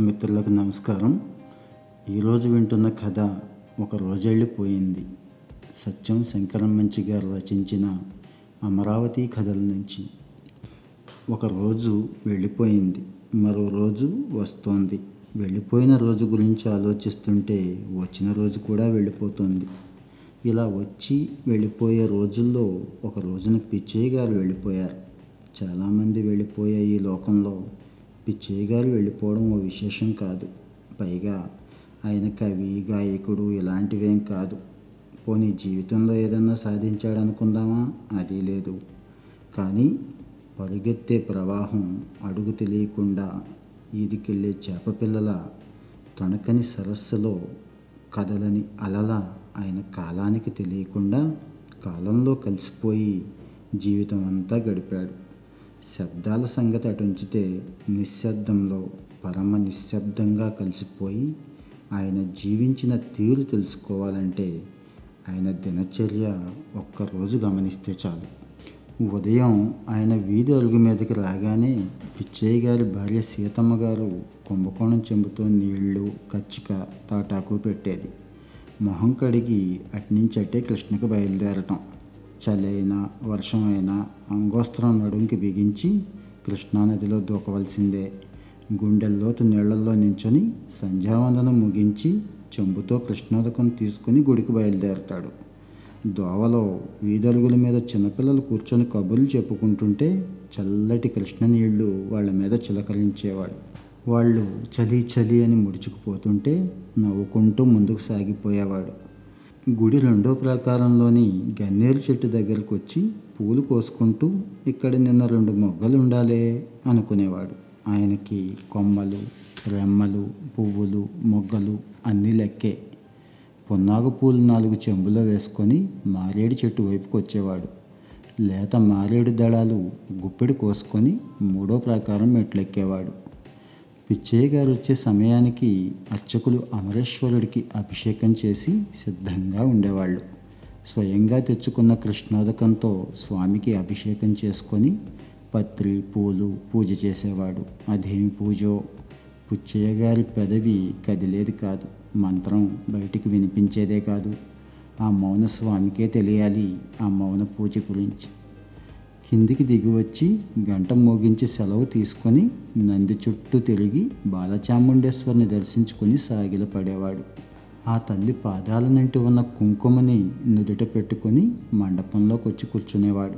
మిత్రులకు నమస్కారం. ఈరోజు వింటున్న కథ ఒక రోజెళ్ళిపోయింది. సత్యం శంకరం మంచి గారు రచించిన అమరావతి కథల నుంచి. ఒక రోజు వెళ్ళిపోయింది. మరో రోజు వస్తోంది. వెళ్ళిపోయిన రోజు గురించి ఆలోచిస్తుంటే వచ్చిన రోజు కూడా వెళ్ళిపోతుంది. ఇలా వచ్చి వెళ్ళిపోయే రోజుల్లో ఒక రోజున పిచ్చయ్య గారు వెళ్ళిపోయారు. చాలామంది వెళ్ళిపోయే ఈ లోకంలో. పిచ్చయ్య గారు వెళ్ళిపోవడం ఓ విశేషం కాదు. పైగా ఆయన కవి గాయకుడు ఇలాంటివేం కాదు. పోనీ జీవితంలో ఏదన్నా సాధించాడనుకుందామా? అది లేదు. కానీ పరుగెత్తే ప్రవాహం అడుగు తెలియకుండా ఈదికెళ్ళే చేపపిల్లల తొణకని సరస్సులో కదలని అలల ఆయన కాలానికి తెలియకుండా కాలంలో కలిసిపోయి జీవితం అంతా గడిపాడు. శబ్దాల సంగతి అటుంచితే నిశ్శబ్దంలో పరమ నిశ్శబ్దంగా కలిసిపోయి ఆయన జీవించిన తీరు తెలుసుకోవాలంటే ఆయన దినచర్య ఒక్కరోజు గమనిస్తే చాలు. ఉదయం ఆయన వీధి అరుగు మీదకి రాగానే పిచ్చయ్య గారి భార్య సీతమ్మ గారు కుంభకోణం చెంబుతో నీళ్ళు కచ్చిక తాటాకు పెట్టేది. మొహం కడిగి అట్నుంచి అట్టే కృష్ణకు బయలుదేరటం. చలైనా వర్షమైనా అంగోస్త్రం నడుంకి బిగించి కృష్ణానదిలో దూకవలసిందే. గుండెల్లోతు నీళ్ళలో నించొని సంధ్యావందనం ముగించి చెంబుతో కృష్ణోదకం తీసుకుని గుడికి బయలుదేరతాడు. దోవలో వీధరుగుల మీద చిన్నపిల్లలు కూర్చొని కబుర్లు చెప్పుకుంటుంటే చల్లటి కృష్ణ నీళ్ళు వాళ్ళ మీద చిలకరించేవాడు వాళ్ళు చలి చలి అని ముడుచుకుపోతుంటే నవ్వుకుంటూ ముందుకు సాగిపోయేవాడు. గుడి రెండో ప్రాకారంలోని గన్నేరు చెట్టు దగ్గరకు వచ్చి పూలు కోసుకుంటూ ఇక్కడ నిన్న రెండు మొగ్గలు ఉండాలే అనుకునేవాడు. ఆయనకి కొమ్మలు రెమ్మలు పువ్వులు మొగ్గలు అన్నీ లెక్కే. పున్నాగు పూలు నాలుగు చెంబులో వేసుకొని మారేడు చెట్టు వైపుకు వచ్చేవాడు లేత మారేడు దళాలు గుప్పెడు కోసుకొని మూడో ప్రాకారం మెట్లెక్కేవాడు. పిచ్చయ్య గారు వచ్చే సమయానికి అర్చకులు అమరేశ్వరుడికి అభిషేకం చేసి సిద్ధంగా ఉండేవాళ్ళు. స్వయంగా తెచ్చుకున్న కృష్ణోదకంతో స్వామికి అభిషేకం చేసుకొని పత్రి పూలు పూజ చేసేవాడు. అదేమి పూజో? పుచ్చయ్య గారి పెదవి కదిలేది కాదు. మంత్రం బయటికి వినిపించేదే కాదు. ఆ మౌన స్వామికే తెలియాలి. ఆ మౌన పూజ గురించి కిందికి దిగి వచ్చి గంట మోగించి సెలవు తీసుకొని నంది చుట్టూ తిరిగి బాలచాముండేశ్వరిని దర్శించుకొని సాగిల పడేవాడు. ఆ తల్లి పాదాలనంటి ఉన్న కుంకుమని నుదుట పెట్టుకొని మండపంలోకి వచ్చి కూర్చునేవాడు.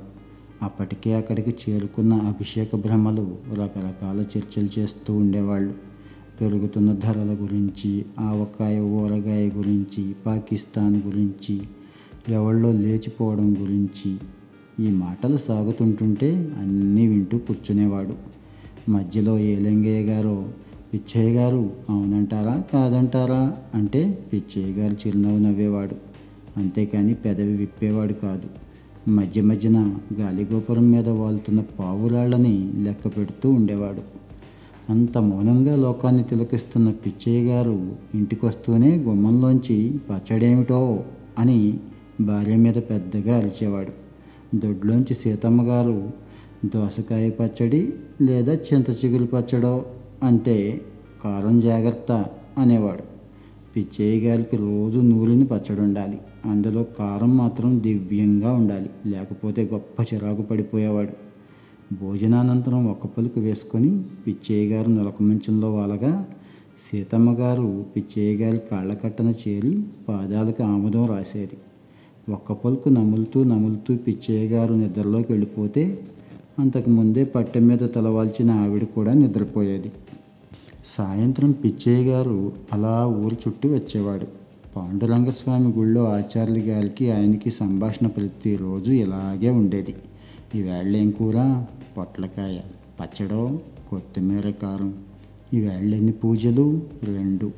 అప్పటికే అక్కడికి చేరుకున్న అభిషేక బ్రహ్మలు రకరకాల చర్చలు చేస్తూ ఉండేవాళ్ళు. పెరుగుతున్న ధరల గురించి ఆవకాయ ఊరగాయ గురించి పాకిస్తాన్ గురించి ఎవళ్ళో లేచిపోవడం గురించి ఈ మాటలు సాగుతుంటుంటే అన్నీ వింటూ కూర్చునేవాడు. మధ్యలో ఏలింగయ్య గారు పిచ్చయ్య గారు అవునంటారా కాదంటారా అంటే పిచ్చయ్య గారు చిరునవ్వు నవ్వేవాడు. అంతేకాని పెదవి విప్పేవాడు కాదు. మధ్య మధ్యన గాలిగోపురం మీద వాలుతున్న పావురాళ్ళని లెక్క పెడుతూ ఉండేవాడు. అంత మౌనంగా లోకాన్ని తిలకిస్తున్న పిచ్చయ్య గారు ఇంటికొస్తూనే గుమ్మంలోంచి పచ్చడేమిటో అని భార్య మీద పెద్దగా అరిచేవాడు. దొడ్లోంచి సీతమ్మ గారు దోసకాయ పచ్చడి లేదా చింత చిగురు పచ్చడో? అంటే కారం జాగ్రత్త అనేవాడు. పిచ్చయ్య గారికి రోజు నూలిని పచ్చడి ఉండాలి అందులో కారం మాత్రం దివ్యంగా ఉండాలి. లేకపోతే గొప్ప చిరాకు పడిపోయేవాడు. భోజనానంతరం ఒక్క పలుకు వేసుకొని పిచ్చయ్య గారు నులక మంచంలో వాలగా సీతమ్మ గారు పిచ్చయ్య గారి కాళ్ళకట్టన చేరి పాదాలకు ఆముదం రాసేది. ఒక్క పలుకు నములుతూ నములుతూ పిచ్చయ్య గారు నిద్రలోకి వెళ్ళిపోతే అంతకు ముందే పట్టె మీద తలవాల్చిన ఆవిడ కూడా నిద్రపోయేది. సాయంత్రం పిచ్చయ్య గారు అలా ఊరు చుట్టూ వచ్చేవాడు. పాండురంగస్వామి గుళ్ళో ఆచార్యుల గారికి ఆయనకి సంభాషణ ప్రతిరోజు ఇలాగే ఉండేది. ఈవేళ ఏం కూర? పొట్లకాయ పచ్చడో కొత్తిమీర కారం. ఈవేళ ఎన్ని పూజలు? రెండు.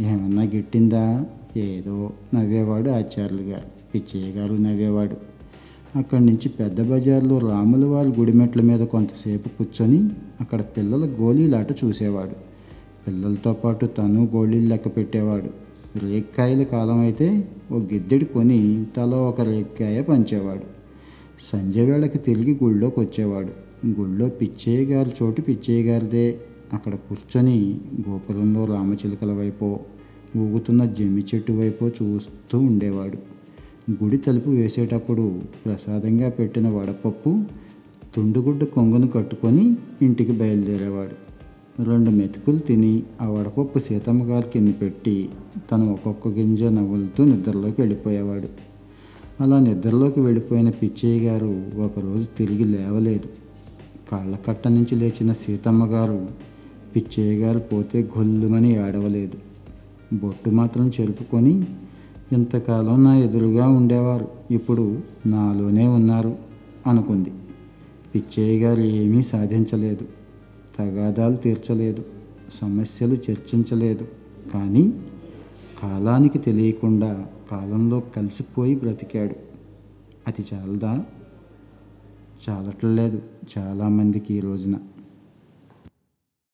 ఏమన్నా గిట్టిందా? ఏదో నవ్వేవాడు ఆచార్యులు గారు. పిచ్చయ్య గారు నవ్వేవాడు. అక్కడి నుంచి పెద్ద బజార్లో రాముల వారి గుడిమెట్ల మీద కొంతసేపు కూర్చొని అక్కడ పిల్లల గోళీలాట చూసేవాడు. పిల్లలతో పాటు తను గోళీలు లెక్క పెట్టేవాడు. రేక్కాయల కాలం అయితే ఓ గిద్దెడు కొని తలో ఒక రేక్కాయ పంచేవాడు. సంజయ వేళకి తిరిగి గుళ్ళోకి వచ్చేవాడు. గుళ్ళో పిచ్చయ్య గారి చోటు పిచ్చయ్య గారిదే అక్కడ కూర్చొని గోపురంలో రామచిలుకల వైపో ఊగుతున్న జమ్మి చెట్టు వైపో చూస్తూ ఉండేవాడు. గుడి తలుపు వేసేటప్పుడు ప్రసాదంగా పెట్టిన వడపప్పు తుండుగుడ్డ కొంగును కట్టుకొని ఇంటికి బయలుదేరేవాడు. రెండు మెతుకులు తిని ఆ వడపప్పు సీతమ్మ గారి కింద పెట్టి తను ఒక్కొక్క గింజ నవ్వులతో నిద్రలోకి వెళ్ళిపోయేవాడు. అలా నిద్రలోకి వెళ్ళిపోయిన పిచ్చయ్య గారు ఒకరోజు తిరిగి లేవలేదు. కాళ్ళకట్ట నుంచి లేచిన సీతమ్మ గారు పిచ్చయ్య గారు పోతే గొల్లుమని ఏడవలేదు. బొట్టు మాత్రం చెరుపుకొని ఇంతకాలం నా ఎదురుగా ఉండేవారు. ఇప్పుడు నాలోనే ఉన్నారు అనుకుంది. పిచ్చయ్య గారు ఏమీ సాధించలేదు. తగాదాలు తీర్చలేదు. సమస్యలు చర్చించలేదు. కానీ కాలానికి తెలియకుండా కాలంలో కలిసిపోయి బ్రతికాడు. అది చాలదా? చాలట్లేదు. చాలామందికి ఈ రోజున.